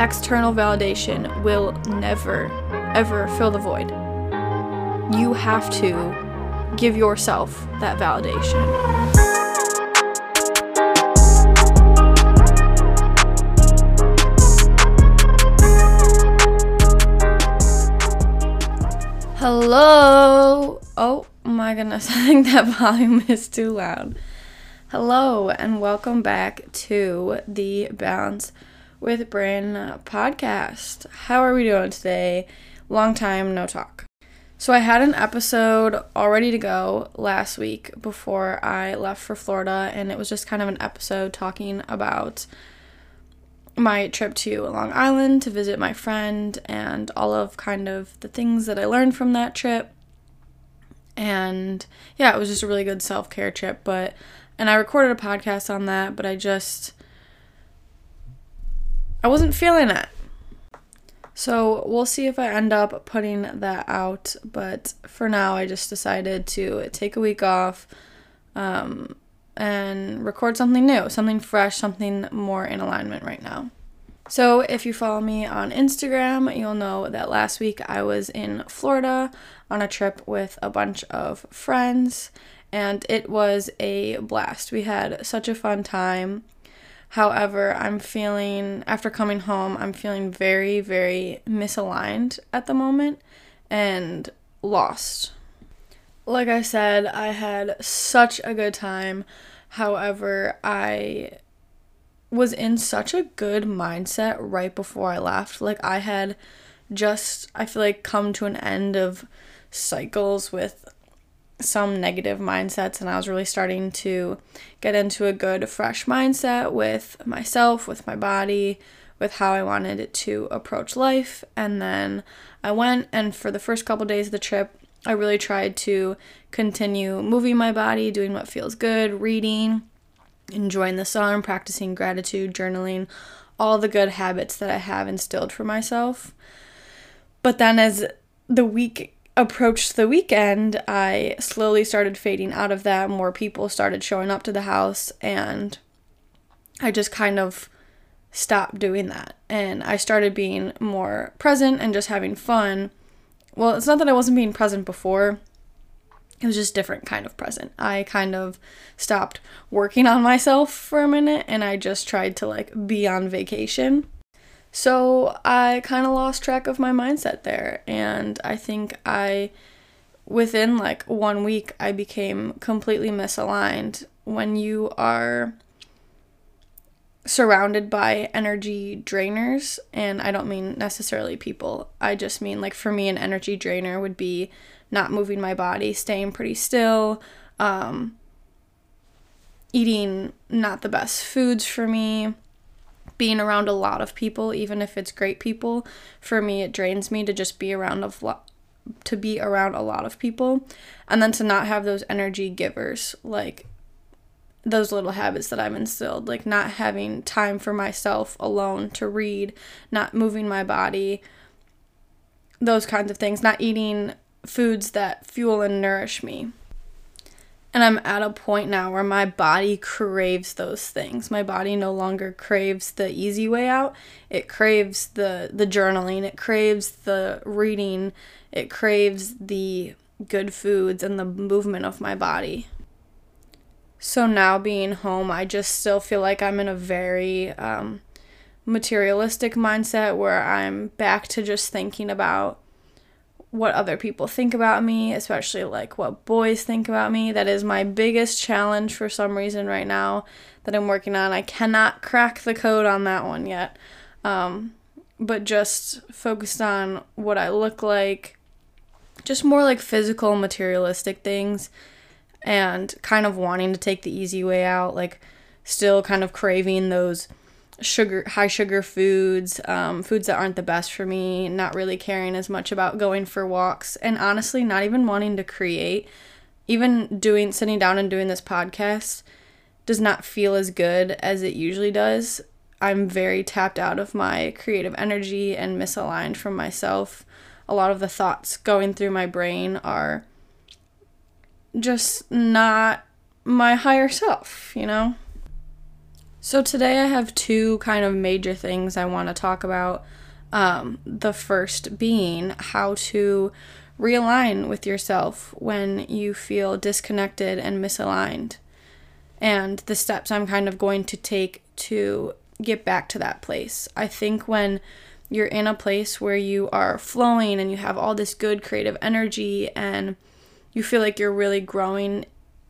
external validation will never, ever fill the void. You have to give yourself that validation. Hello. Oh my goodness, I think that volume is too loud. Hello, and welcome back to the Balance with Brynn podcast. How are we doing today? Long time no talk. So, I had an episode all ready to go last week before I left for Florida, and it was just kind of an episode talking about my trip to Long Island to visit my friend and all of kind of the things that I learned from that trip. And yeah, it was just a really good self care trip. But, and I recorded a podcast on that, but I just, I wasn't feeling it. So we'll see if I end up putting that out. But for now, I just decided to take a week off. Um, and record something new, something fresh, something more in alignment right now. So, if you follow me on Instagram, you'll know that last week I was in Florida on a trip with a bunch of friends, and it was a blast. We had such a fun time. However, I'm feeling, after coming home, I'm feeling very, very misaligned at the moment and lost. Like I said, I had such a good time. However, I was in such a good mindset right before I left. Like, I had just, I feel like, come to an end of cycles with some negative mindsets, and I was really starting to get into a good, fresh mindset with myself, with my body, with how I wanted to approach life. And then I went, and for the first couple days of the trip, I really tried to continue moving my body, doing what feels good, reading, enjoying the sun, practicing gratitude, journaling, all the good habits that I have instilled for myself. But then as the week approached the weekend, I slowly started fading out of that. More people started showing up to the house, and I just kind of stopped doing that. And I started being more present and just having fun. Well, it's not that I wasn't being present before, it was just different kind of present. I kind of stopped working on myself for a minute and I just tried to like be on vacation. So I kind of lost track of my mindset there and I think I within like 1 week I became completely misaligned when you are surrounded by energy drainers and I don't mean necessarily people. I just mean like for me an energy drainer would be not moving my body, staying pretty still, um, eating not the best foods for me, being around a lot of people, even if it's great people. For me, it drains me to just be around a lot to be around a lot of people and then to not have those energy givers like those little habits that I've instilled, like not having time for myself alone to read, not moving my body, those kinds of things, not eating foods that fuel and nourish me. And I'm at a point now where my body craves those things. My body no longer craves the easy way out. It craves the the journaling, it craves the reading, it craves the good foods and the movement of my body. So now being home, I just still feel like I'm in a very um, materialistic mindset where I'm back to just thinking about what other people think about me, especially like what boys think about me. That is my biggest challenge for some reason right now that I'm working on. I cannot crack the code on that one yet. Um, but just focused on what I look like, just more like physical, materialistic things, and kind of wanting to take the easy way out, like still kind of craving those sugar high sugar foods um, foods that aren't the best for me not really caring as much about going for walks and honestly not even wanting to create even doing sitting down and doing this podcast does not feel as good as it usually does. I'm very tapped out of my creative energy and misaligned from myself. A lot of the thoughts going through my brain are just not my higher self you know So, today I have two kind of major things I want to talk about. Um, the first being how to realign with yourself when you feel disconnected and misaligned, and the steps I'm kind of going to take to get back to that place. I think when you're in a place where you are flowing and you have all this good creative energy and you feel like you're really growing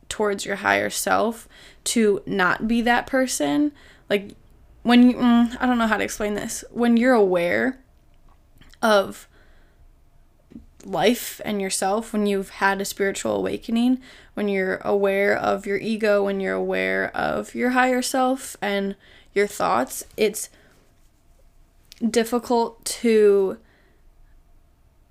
towards your higher self to not be that person. Like when you mm, i don't know how to explain this. When you're aware of life and yourself when you've had a spiritual awakening when you're aware of your ego when you're aware of your higher self and your thoughts it's difficult to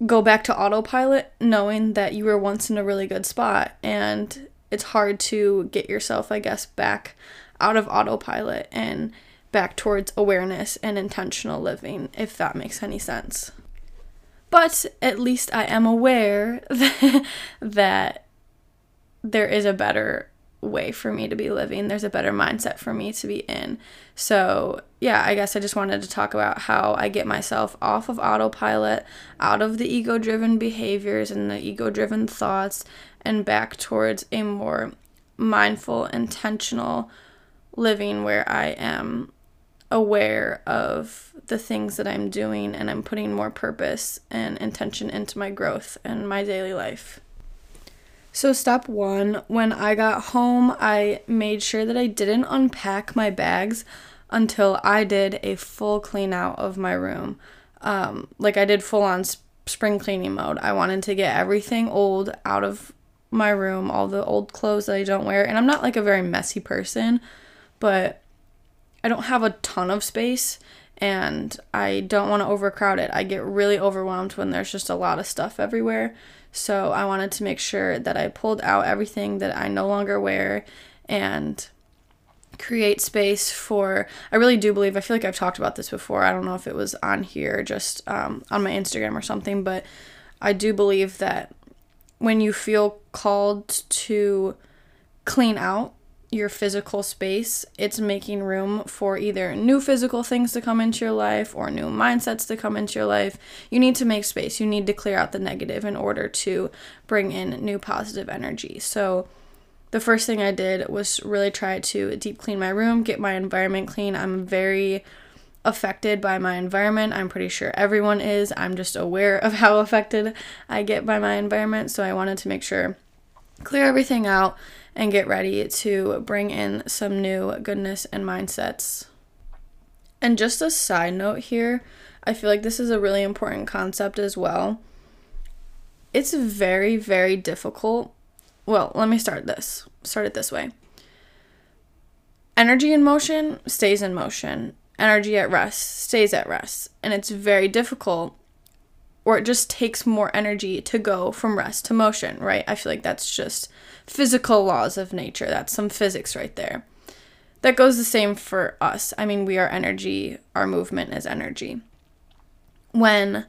go back to autopilot knowing that you were once in a really good spot. And it's hard to get yourself i guess back out of autopilot and back towards awareness and intentional living if that makes any sense. But at least i am aware that there is a better way for me to be living. There's a better mindset for me to be in. So, yeah, I guess I just wanted to talk about how I get myself off of autopilot, out of the ego driven behaviors and the ego driven thoughts, and back towards a more mindful, intentional living where I am aware of the things that I'm doing and I'm putting more purpose and intention into my growth and my daily life. So, step one when I got home, I made sure that I didn't unpack my bags until I did a full clean out of my room. Um, like, I did full on spring cleaning mode. I wanted to get everything old out of my room, all the old clothes that I don't wear. And I'm not like a very messy person, but I don't have a ton of space and I don't want to overcrowd it. I get really overwhelmed when there's just a lot of stuff everywhere. So I wanted to make sure that I pulled out everything that I no longer wear and create space for i really do believe i feel like i've talked about this before i don't know if it was on here just um, on my instagram or something but i do believe that when you feel called to clean out your physical space, it's making room for either new physical things to come into your life or new mindsets to come into your life. You need to make space. You need to clear out the negative in order to bring in new positive energy. So, the first thing I did was really try to deep clean my room, get my environment clean. I'm very affected by my environment. I'm pretty sure everyone is. I'm just aware of how affected I get by my environment. So, I wanted to make sure clear everything out and get ready to bring in some new goodness and mindsets. And just a side note here, I feel like this is a really important concept as well. It's very, very difficult. Well, let me start this. Start it this way. Energy in motion stays in motion. Energy at rest stays at rest. And it's very difficult or it just takes more energy to go from rest to motion, right? I feel like that's just physical laws of nature. That's some physics right there. That goes the same for us. I mean, we are energy, our movement is energy. When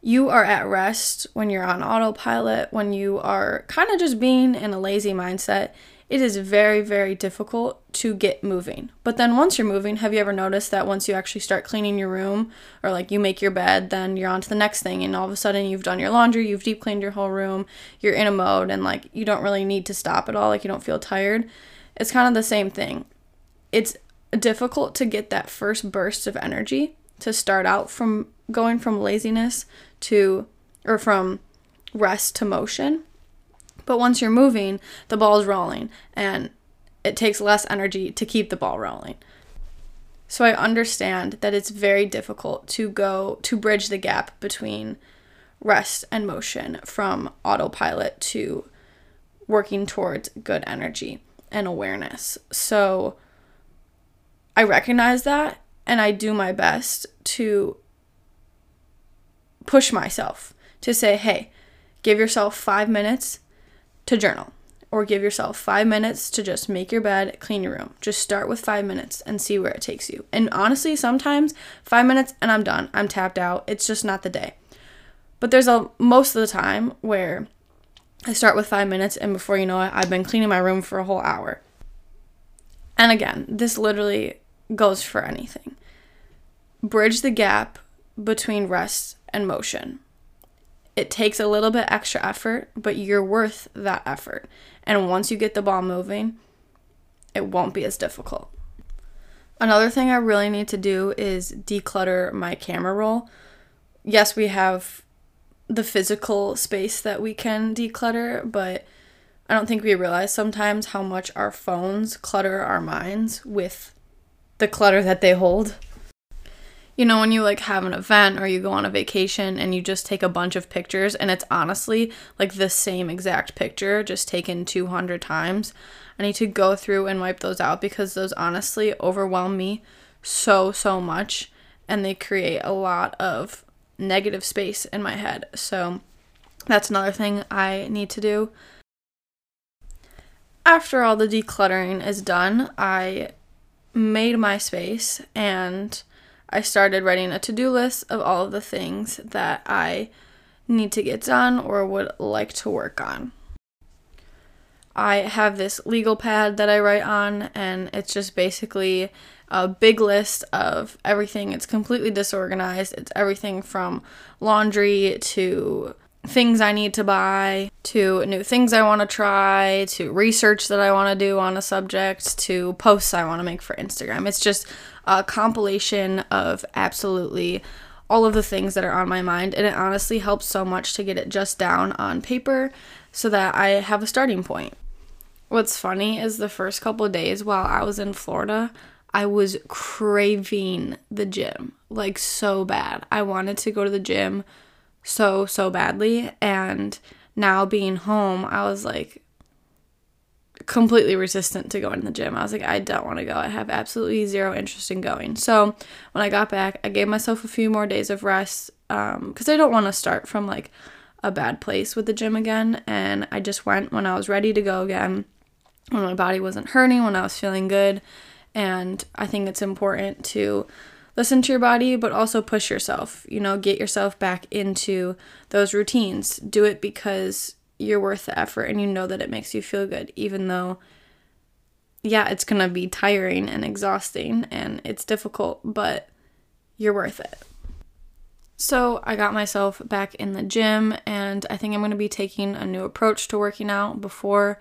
you are at rest, when you're on autopilot, when you are kind of just being in a lazy mindset, it is very, very difficult to get moving. But then once you're moving, have you ever noticed that once you actually start cleaning your room or like you make your bed, then you're on to the next thing and all of a sudden you've done your laundry, you've deep cleaned your whole room, you're in a mode and like you don't really need to stop at all, like you don't feel tired. It's kind of the same thing. It's difficult to get that first burst of energy to start out from going from laziness to or from rest to motion but once you're moving, the ball's rolling and it takes less energy to keep the ball rolling. So I understand that it's very difficult to go to bridge the gap between rest and motion from autopilot to working towards good energy and awareness. So I recognize that and I do my best to push myself to say, hey, give yourself five minutes to journal or give yourself five minutes to just make your bed, clean your room. Just start with five minutes and see where it takes you. And honestly, sometimes five minutes and I'm done. I'm tapped out. It's just not the day. But there's a most of the time where I start with five minutes and before you know it, I've been cleaning my room for a whole hour. And again, this literally goes for anything. Bridge the gap between rest and motion. It takes a little bit extra effort, but you're worth that effort. And once you get the ball moving, it won't be as difficult. Another thing I really need to do is declutter my camera roll. Yes, we have the physical space that we can declutter, but I don't think we realize sometimes how much our phones clutter our minds with the clutter that they hold. You know, when you like have an event or you go on a vacation and you just take a bunch of pictures and it's honestly like the same exact picture just taken 200 times. I need to go through and wipe those out because those honestly overwhelm me so, so much and they create a lot of negative space in my head. So that's another thing I need to do. After all the decluttering is done, I made my space and I started writing a to do list of all of the things that I need to get done or would like to work on. I have this legal pad that I write on, and it's just basically a big list of everything. It's completely disorganized. It's everything from laundry to things I need to buy, to new things I want to try, to research that I want to do on a subject, to posts I want to make for Instagram. It's just a compilation of absolutely all of the things that are on my mind, and it honestly helps so much to get it just down on paper so that I have a starting point. What's funny is the first couple days while I was in Florida, I was craving the gym like so bad. I wanted to go to the gym so, so badly. And now being home, I was like completely resistant to going to the gym. I was like, I don't want to go. I have absolutely zero interest in going. So when I got back, I gave myself a few more days of rest because um, I don't want to start from like a bad place with the gym again. And I just went when I was ready to go again, when my body wasn't hurting, when I was feeling good. And I think it's important to listen to your body, but also push yourself. You know, get yourself back into those routines. Do it because you're worth the effort and you know that it makes you feel good, even though, yeah, it's gonna be tiring and exhausting and it's difficult, but you're worth it. So, I got myself back in the gym, and I think I'm going to be taking a new approach to working out. Before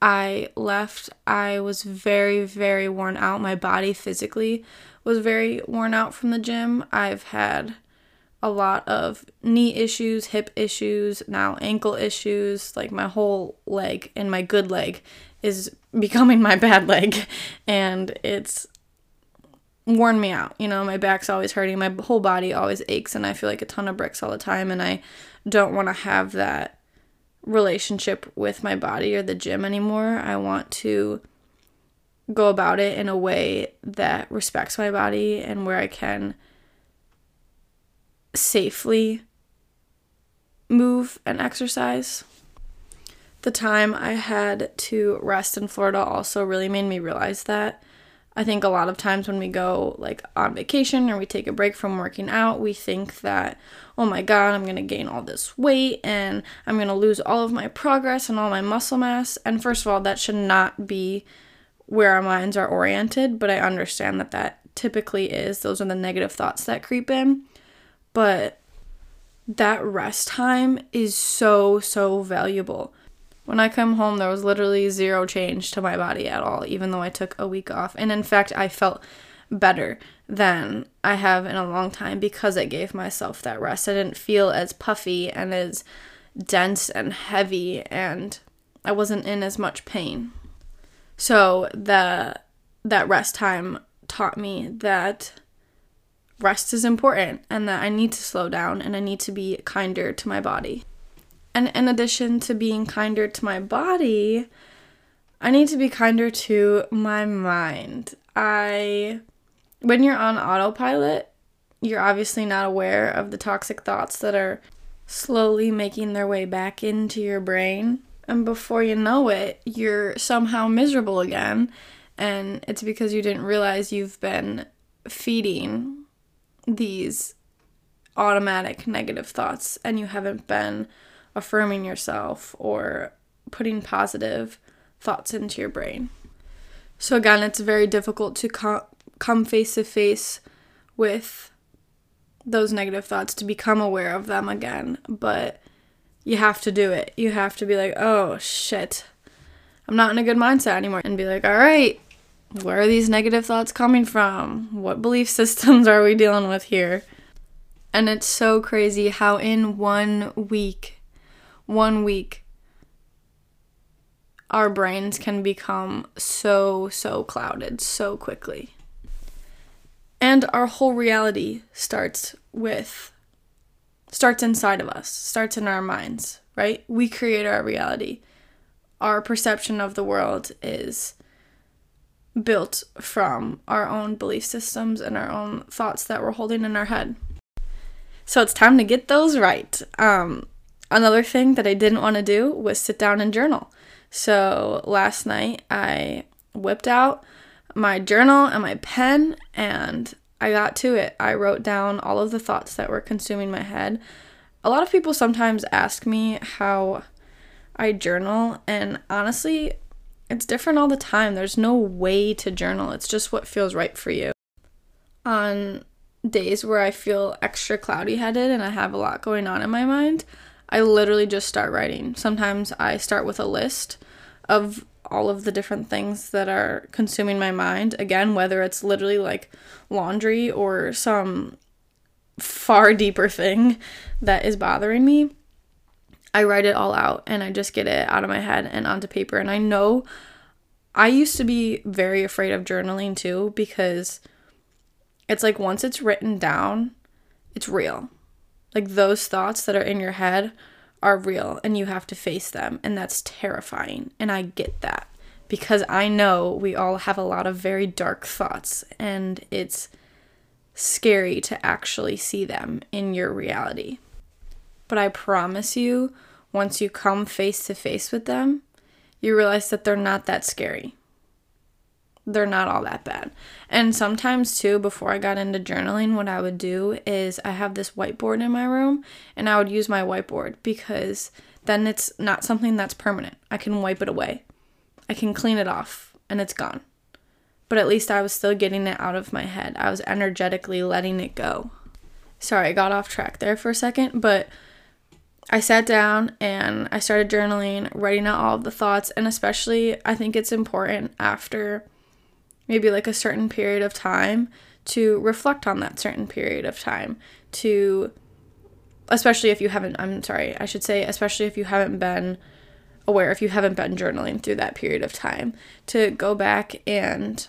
I left, I was very, very worn out. My body physically was very worn out from the gym. I've had a lot of knee issues, hip issues, now ankle issues. Like my whole leg and my good leg is becoming my bad leg, and it's worn me out. You know, my back's always hurting, my whole body always aches, and I feel like a ton of bricks all the time, and I don't want to have that relationship with my body or the gym anymore. I want to go about it in a way that respects my body and where I can safely move and exercise. The time I had to rest in Florida also really made me realize that. I think a lot of times when we go like on vacation or we take a break from working out, we think that, oh my god, I'm gonna gain all this weight and I'm gonna lose all of my progress and all my muscle mass. And first of all, that should not be where our minds are oriented, but I understand that that typically is. Those are the negative thoughts that creep in. But that rest time is so, so valuable. When I come home, there was literally zero change to my body at all, even though I took a week off. And in fact, I felt better than I have in a long time because I gave myself that rest. I didn't feel as puffy and as dense and heavy, and I wasn't in as much pain. So the that rest time taught me that rest is important and that I need to slow down and I need to be kinder to my body. And in addition to being kinder to my body, I need to be kinder to my mind. I when you're on autopilot, you're obviously not aware of the toxic thoughts that are slowly making their way back into your brain. And before you know it, you're somehow miserable again. And it's because you didn't realize you've been feeding these automatic negative thoughts and you haven't been affirming yourself or putting positive thoughts into your brain. So, again, it's very difficult to co- come face to face with those negative thoughts to become aware of them again. But you have to do it. You have to be like, oh shit, I'm not in a good mindset anymore. And be like, all right, where are these negative thoughts coming from? What belief systems are we dealing with here? And it's so crazy how in one week, one week, our brains can become so, so clouded so quickly. And our whole reality starts with, starts inside of us, starts in our minds, right? We create our reality. Our perception of the world is built from our own belief systems and our own thoughts that we're holding in our head. So it's time to get those right. Um, another thing that I didn't want to do was sit down and journal. So last night I whipped out my journal and my pen and I got to it. I wrote down all of the thoughts that were consuming my head. A lot of people sometimes ask me how I journal, and honestly, it's different all the time. There's no way to journal, it's just what feels right for you. On days where I feel extra cloudy headed and I have a lot going on in my mind, I literally just start writing. Sometimes I start with a list of all of the different things that are consuming my mind. Again, whether it's literally like laundry or some far deeper thing that is bothering me, I write it all out and I just get it out of my head and onto paper. And I know I used to be very afraid of journaling too because it's like once it's written down, it's real. Like those thoughts that are in your head are real and you have to face them. And that's terrifying. And I get that because I know we all have a lot of very dark thoughts and it's scary to actually see them in your reality. But I promise you, once you come face to face with them, you realize that they're not that scary they're not all that bad. And sometimes, too, before I got into journaling, what I would do is I have this whiteboard in my room and I would use my whiteboard because then it's not something that's permanent. I can wipe it away, I can clean it off, and it's gone. But at least I was still getting it out of my head. I was energetically letting it go. Sorry, I got off track there for a second, but I sat down and I started journaling, writing out all of the thoughts, and especially I think it's important after maybe like a certain period of time to reflect on that certain period of time to especially if you haven't I'm sorry, I should say especially if you haven't been aware if you haven't been journaling through that period of time to go back and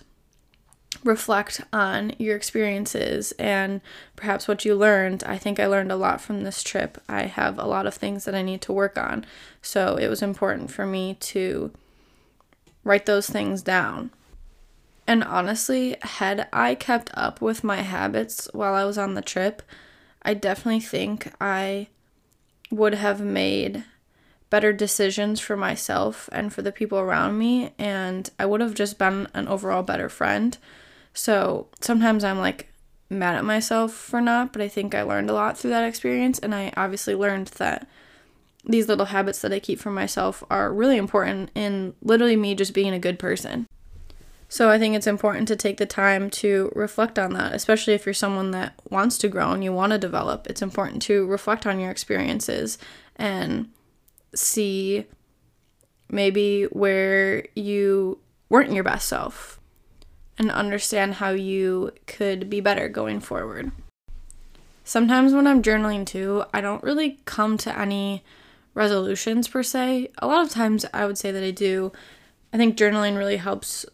reflect on your experiences and perhaps what you learned. I think I learned a lot from this trip. I have a lot of things that I need to work on. So it was important for me to write those things down. And honestly, had I kept up with my habits while I was on the trip, I definitely think I would have made better decisions for myself and for the people around me, and I would have just been an overall better friend. So sometimes I'm like mad at myself for not, but I think I learned a lot through that experience, and I obviously learned that these little habits that I keep for myself are really important in literally me just being a good person. So I think it's important to take the time to reflect on that, especially if you're someone that wants to grow and you want to develop. It's important to reflect on your experiences and see maybe where you weren't your best self and understand how you could be better going forward. Sometimes when I'm journaling too, I don't really come to any resolutions per se. A lot of times I would say that I do. I think journaling really helps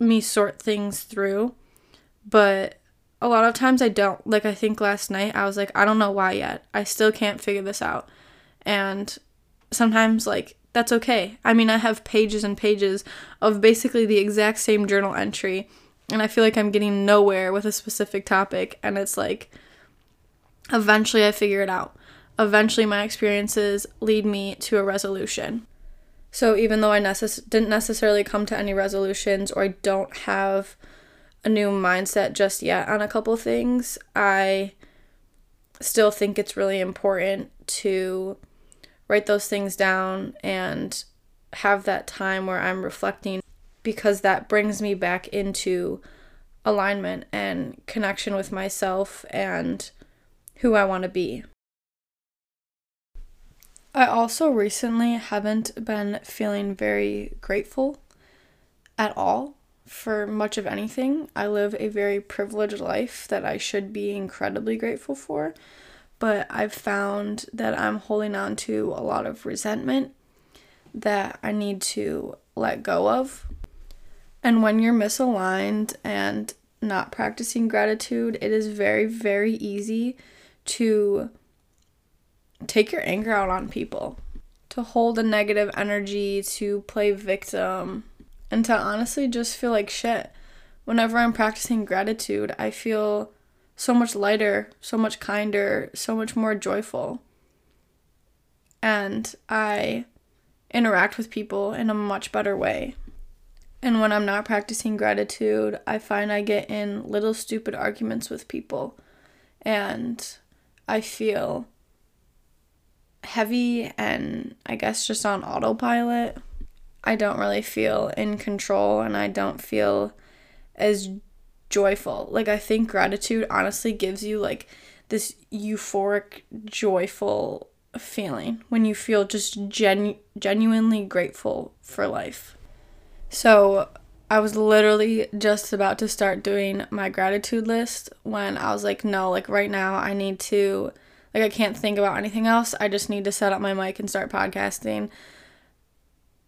me sort things through, but a lot of times I don't. Like, I think last night I was like, I don't know why yet. I still can't figure this out. And sometimes, like, that's okay. I mean, I have pages and pages of basically the exact same journal entry, and I feel like I'm getting nowhere with a specific topic, and it's like, eventually I figure it out. Eventually, my experiences lead me to a resolution. So even though I necess- didn't necessarily come to any resolutions or I don't have a new mindset just yet on a couple things, I still think it's really important to write those things down and have that time where I'm reflecting because that brings me back into alignment and connection with myself and who I want to be. I also recently haven't been feeling very grateful at all for much of anything. I live a very privileged life that I should be incredibly grateful for, but I've found that I'm holding on to a lot of resentment that I need to let go of. And when you're misaligned and not practicing gratitude, it is very, very easy to take your anger out on people, to hold a negative energy, to play victim, and to honestly just feel like shit. Whenever I'm practicing gratitude, I feel so much lighter, so much kinder, so much more joyful. And I interact with people in a much better way. And when I'm not practicing gratitude, I find I get in little stupid arguments with people. And I feel heavy and I guess just on autopilot. I don't really feel in control and I don't feel as joyful. Like, I think gratitude honestly gives you like this euphoric, joyful feeling when you feel just genu- genuinely grateful for life. So, I was literally just about to start doing my gratitude list when I was like, no, like right now I need to like I can't think about anything else. I just need to set up my mic and start podcasting.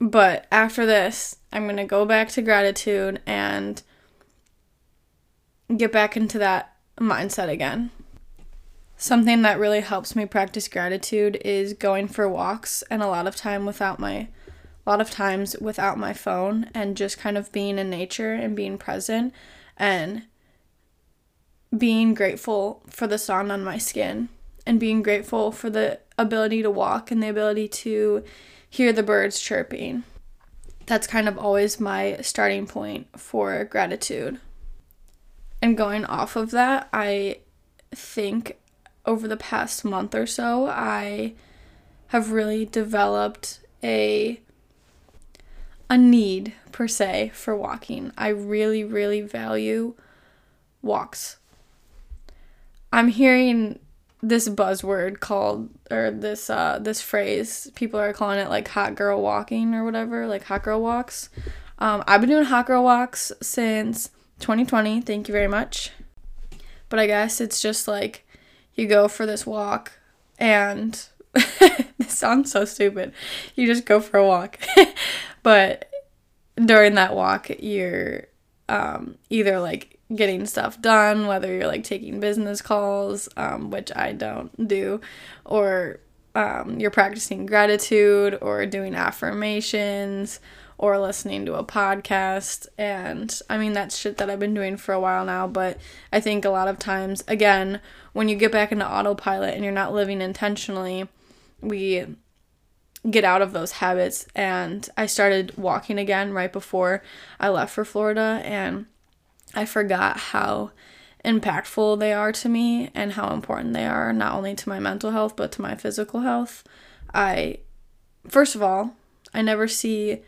But after this, I'm going to go back to gratitude and get back into that mindset again. Something that really helps me practice gratitude is going for walks and a lot of time without my a lot of times without my phone and just kind of being in nature and being present and being grateful for the sun on my skin and being grateful for the ability to walk and the ability to hear the birds chirping. That's kind of always my starting point for gratitude. And going off of that, I think over the past month or so, I have really developed a a need per se for walking. I really really value walks. I'm hearing this buzzword called or this uh this phrase people are calling it like hot girl walking or whatever like hot girl walks um i've been doing hot girl walks since 2020 thank you very much. But i guess it's just like you go for this walk and this sounds so stupid. You just go for a walk. But during that walk you're um either like getting stuff done, whether you're like taking business calls, um, which I don't do, or um, you're practicing gratitude or doing affirmations or listening to a podcast. And I mean, that's shit that I've been doing for a while now, but I think a lot of times, again, when you get back into autopilot and you're not living intentionally, we get out of those habits. And I started walking again right before I left for Florida. And I forgot how impactful they are to me and how important they are not only to my mental health but to my physical health. I first of all, I never see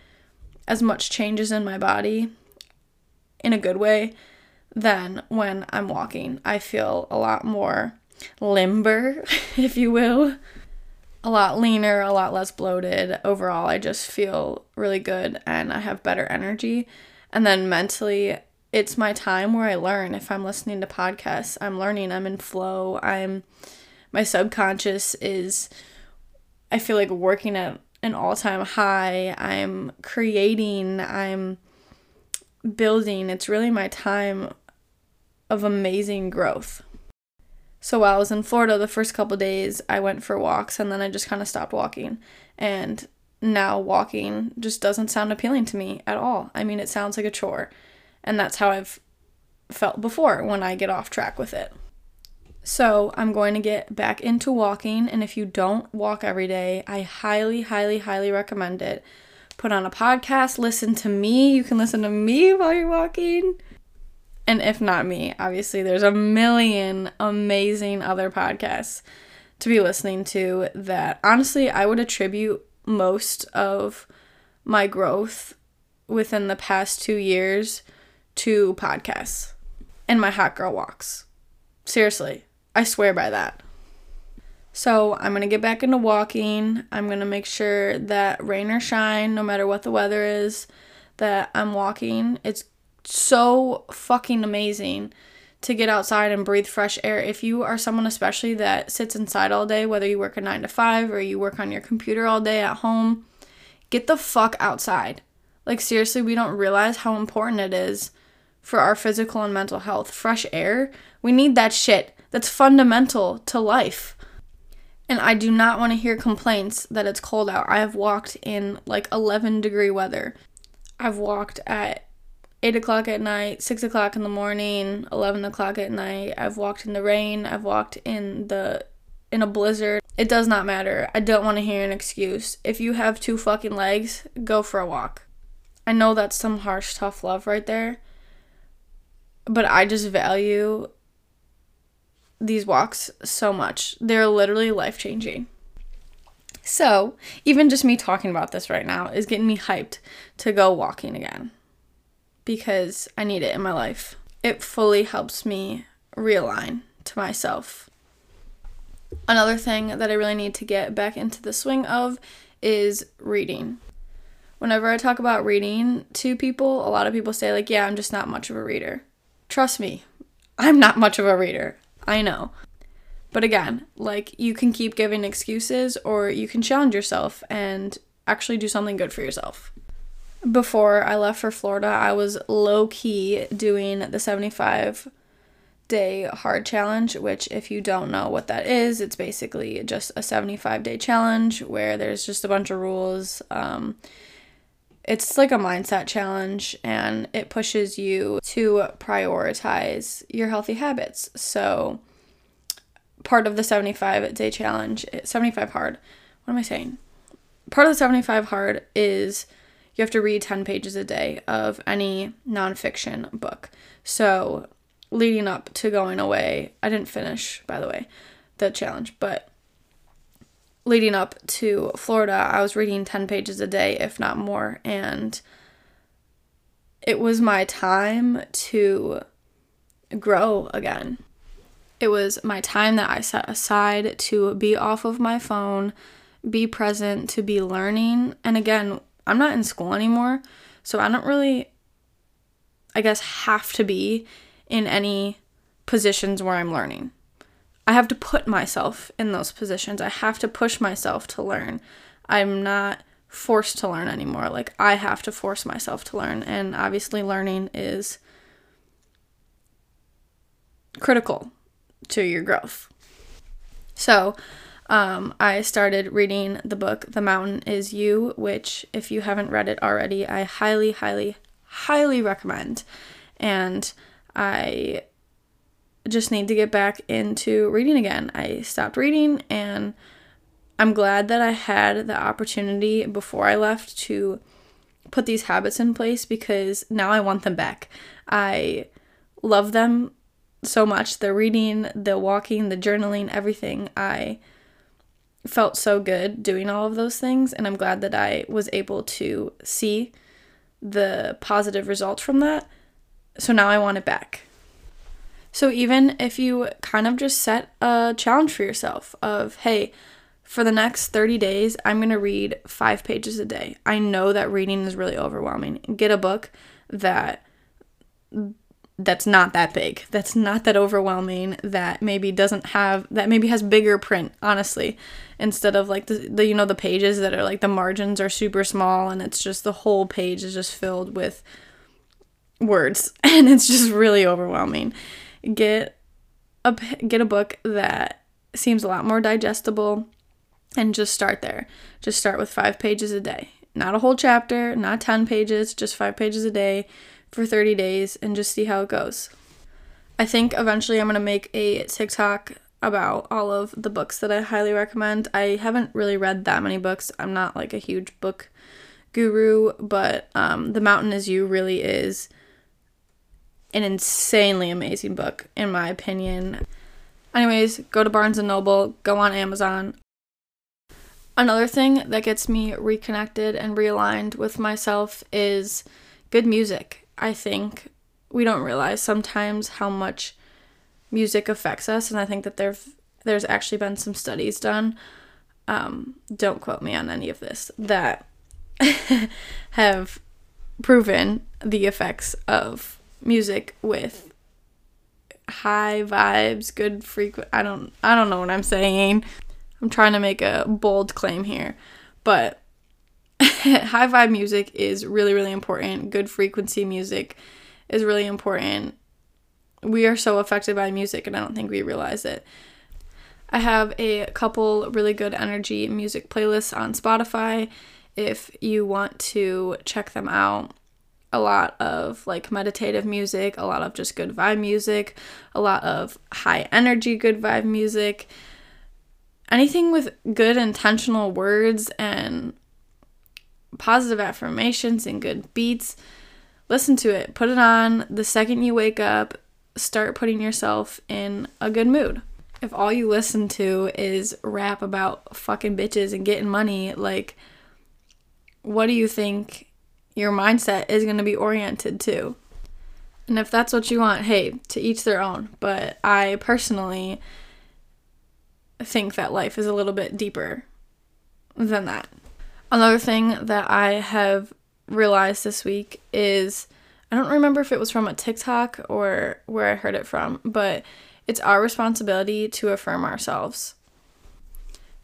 as much changes in my body in a good way than when I'm walking. I feel a lot more limber, if you will. A lot leaner, a lot less bloated. Overall, I just feel really good and I have better energy. And then mentally, it's my time where I learn. If I'm listening to podcasts, I'm learning, I'm in flow. I'm my subconscious is I feel like working at an all-time high. I'm creating, I'm building. It's really my time of amazing growth. So while I was in Florida the first couple days, I went for walks and then I just kind of stopped walking. And now walking just doesn't sound appealing to me at all. I mean, it sounds like a chore. And that's how I've felt before when I get off track with it. So, I'm going to get back into walking. And if you don't walk every day, I highly, highly, highly recommend it. Put on a podcast, listen to me. You can listen to me while you're walking. And if not me, obviously, there's a million amazing other podcasts to be listening to that honestly I would attribute most of my growth within the past two years to podcasts. and my hot girl walks. Seriously, I swear by that. So I'm gonna get back into walking. I'm gonna make sure that rain or shine, no matter what the weather is, that I'm walking. It's so fucking amazing to get outside and breathe fresh air. If you are someone, especially that sits inside all day, whether you work a nine to five or you work on your computer all day at home, get the fuck outside. Like, seriously, we don't realize how important it is for our physical and mental health. Fresh air, we need that shit. That's fundamental to life. And I do not want to hear complaints that it's cold out. I have walked in like 11 degree weather. I've walked at 8 o'clock at night, 6 o'clock in the morning, 11 o'clock at night. I've walked in the rain. I've walked in the in a blizzard. It does not matter. I don't want to hear an excuse. If you have two fucking legs, go for a walk. I know that's some harsh, tough love right there. But I just value these walks so much. They're literally life changing. So, even just me talking about this right now is getting me hyped to go walking again because I need it in my life. It fully helps me realign to myself. Another thing that I really need to get back into the swing of is reading. Whenever I talk about reading to people, a lot of people say, like, yeah, I'm just not much of a reader. Trust me, I'm not much of a reader. I know. But again, like you can keep giving excuses or you can challenge yourself and actually do something good for yourself. Before I left for Florida, I was low key doing the 75 day hard challenge, which, if you don't know what that is, it's basically just a 75 day challenge where there's just a bunch of rules. Um, it's like a mindset challenge and it pushes you to prioritize your healthy habits. So, part of the 75 day challenge, 75 hard. What am I saying? Part of the 75 hard is you have to read 10 pages a day of any nonfiction book. So, leading up to going away, I didn't finish, by the way, the challenge, but leading up to Florida, I was reading 10 pages a day, if not more. And it was my time to grow again. It was my time that I set aside to be off of my phone, be present, to be learning. And again, I'm not in school anymore, so I don't really, I guess, have to be in any positions where I'm learning. I have to put myself in those positions. I have to push myself to learn. I'm not forced to learn anymore. Like, I have to force myself to learn. And obviously, learning is critical to your growth. So, um, I started reading the book The Mountain Is You, which, if you haven't read it already, I highly, highly, highly recommend. And I just need to get back into reading again. I stopped reading and I'm glad that I had the opportunity before I left to put these habits in place because now I want them back. I love them so much. The reading, the walking, the journaling, everything. I felt so good doing all of those things and I'm glad that I was able to see the positive results from that. So now I want it back. So even if you kind of just set a challenge for yourself of, hey, for the next 30 days, I'm going to read 5 pages a day. I know that reading is really overwhelming. Get a book that that's not that big. That's not that overwhelming that maybe doesn't have that maybe has bigger print, honestly, instead of like the, the you know the pages that are like the margins are super small and it's just the whole page is just filled with words and it's just really overwhelming get a get a book that seems a lot more digestible and just start there. Just start with 5 pages a day. Not a whole chapter, not 10 pages, just 5 pages a day for 30 days and just see how it goes. I think eventually I'm going to make a TikTok about all of the books that I highly recommend. I haven't really read that many books. I'm not like a huge book guru, but um, The Mountain Is You really is an insanely amazing book, in my opinion. Anyways, go to Barnes and Noble, go on Amazon. Another thing that gets me reconnected and realigned with myself is good music. I think we don't realize sometimes how much music affects us and I think that there's there's actually been some studies done um, don't quote me on any of this that have proven the effects of music with high vibes, good frequent I don't I don't know what I'm saying. I'm trying to make a bold claim here. But high vibe music is really really important. Good frequency music is really important. We are so affected by music and I don't think we realize it. I have a couple really good energy music playlists on Spotify if you want to check them out. A lot of like meditative music, a lot of just good vibe music, a lot of high energy good vibe music. Anything with good intentional words and positive affirmations and good beats. Listen to it. Put it on the second you wake up. Start putting yourself in a good mood if all you listen to is rap about fucking bitches and getting money, like, what do you think your mindset is going to be oriented to? And if that's what you want, hey, to each their own. But I personally think that life is a little bit deeper than that. Another thing that I have realized this week is I don't remember if it was from a TikTok or where I heard it from, but it's our responsibility to affirm ourselves.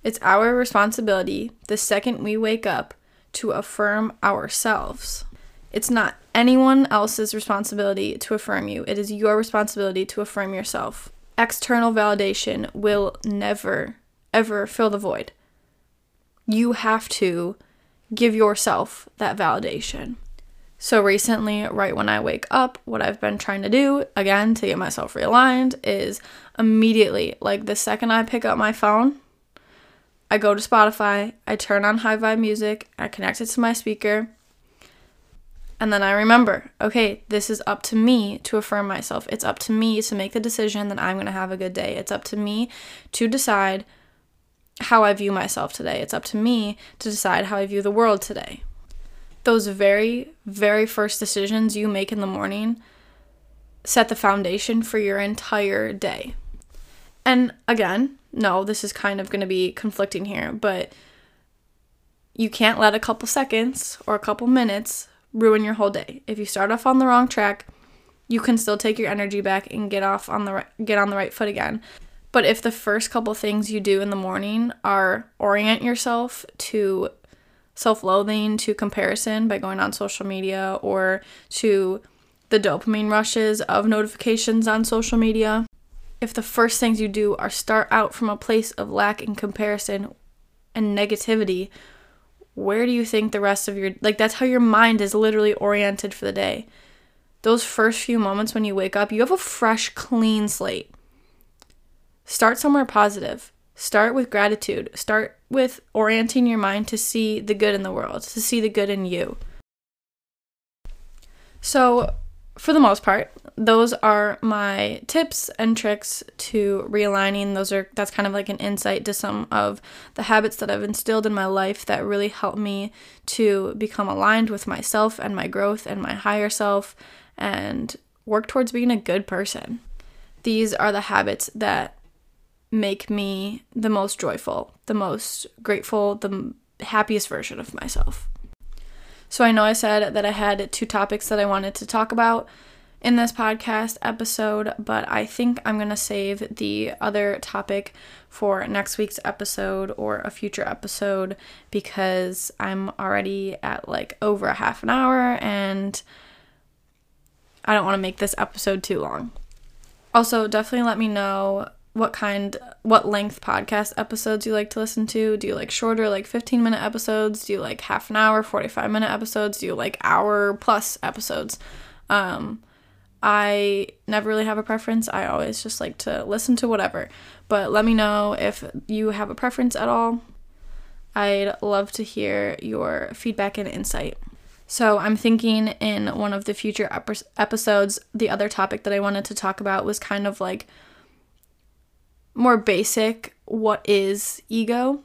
It's our responsibility the second we wake up to affirm ourselves. It's not anyone else's responsibility to affirm you, it is your responsibility to affirm yourself. External validation will never, ever fill the void. You have to give yourself that validation. So, recently, right when I wake up, what I've been trying to do, again, to get myself realigned, is immediately, like the second I pick up my phone, I go to Spotify, I turn on high vibe music, I connect it to my speaker, and then I remember, okay, this is up to me to affirm myself. It's up to me to make the decision that I'm going to have a good day. It's up to me to decide how I view myself today. It's up to me to decide how I view the world today those very, very first decisions you make in the morning set the foundation for your entire day. And again, no, this is kind of going to be conflicting here, but you can't let a couple seconds or a couple minutes ruin your whole day. If you start off on the wrong track, you can still take your energy back and get off on the right, get on the right foot again. But if the first couple things you do in the morning are orient yourself to self loathing to comparison by going on social media or to the dopamine rushes of notifications on social media. If the first things you do are start out from a place of lack and comparison and negativity, where do you think the rest of your like that's how your mind is literally oriented for the day. Those first few moments when you wake up, you have a fresh, clean slate. Start somewhere positive. Start with gratitude. Start with orienting your mind to see the good in the world, to see the good in you. So, for the most part, those are my tips and tricks to realigning. Those are that's kind of like an insight to some of the habits that I've instilled in my life that really help me to become aligned with myself and my growth and my higher self and work towards being a good person. These are the habits that make me the most joyful, the most grateful, the happiest version of myself. So I know I said that I had two topics that I wanted to talk about in this podcast episode, but I think I'm going to save the other topic for next week's episode or a future episode because I'm already at like over a half an hour and I don't want to make this episode too long. Also, definitely let me know what kind what length podcast episodes you like to listen to? Do you like shorter like 15 minute episodes? Do you like half an hour 45 minute episodes? Do you like hour plus episodes? Um i never really have a preference. I always just like to listen to whatever. But let me know if you have a preference at all. I'd love to hear your feedback and insight. So i'm thinking in one of the future episodes the other topic that i wanted to talk about was kind of like more basic what is ego.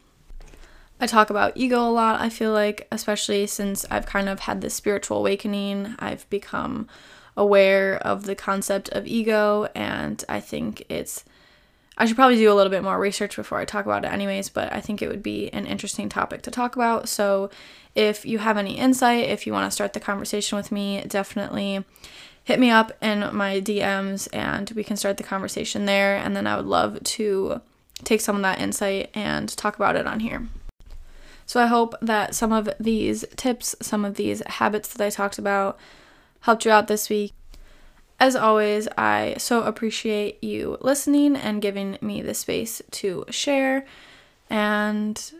I talk about ego a lot, I feel like, especially since I've kind of had this spiritual awakening. I've become aware of the concept of ego, and I think it's. I should probably do a little bit more research before I talk about it, anyways, but I think it would be an interesting topic to talk about. So, if you have any insight, if you want to start the conversation with me, definitely hit me up in my DMs and we can start the conversation there. And then I would love to take some of that insight and talk about it on here. So I hope that some of these tips, some of these habits that I talked about helped you out this week. As always, I so appreciate you listening and giving me the space to share. And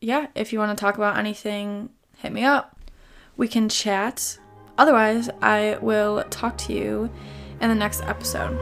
yeah, if you want to talk about anything, hit me up. We can chat. Otherwise, I will talk to you in the next episode.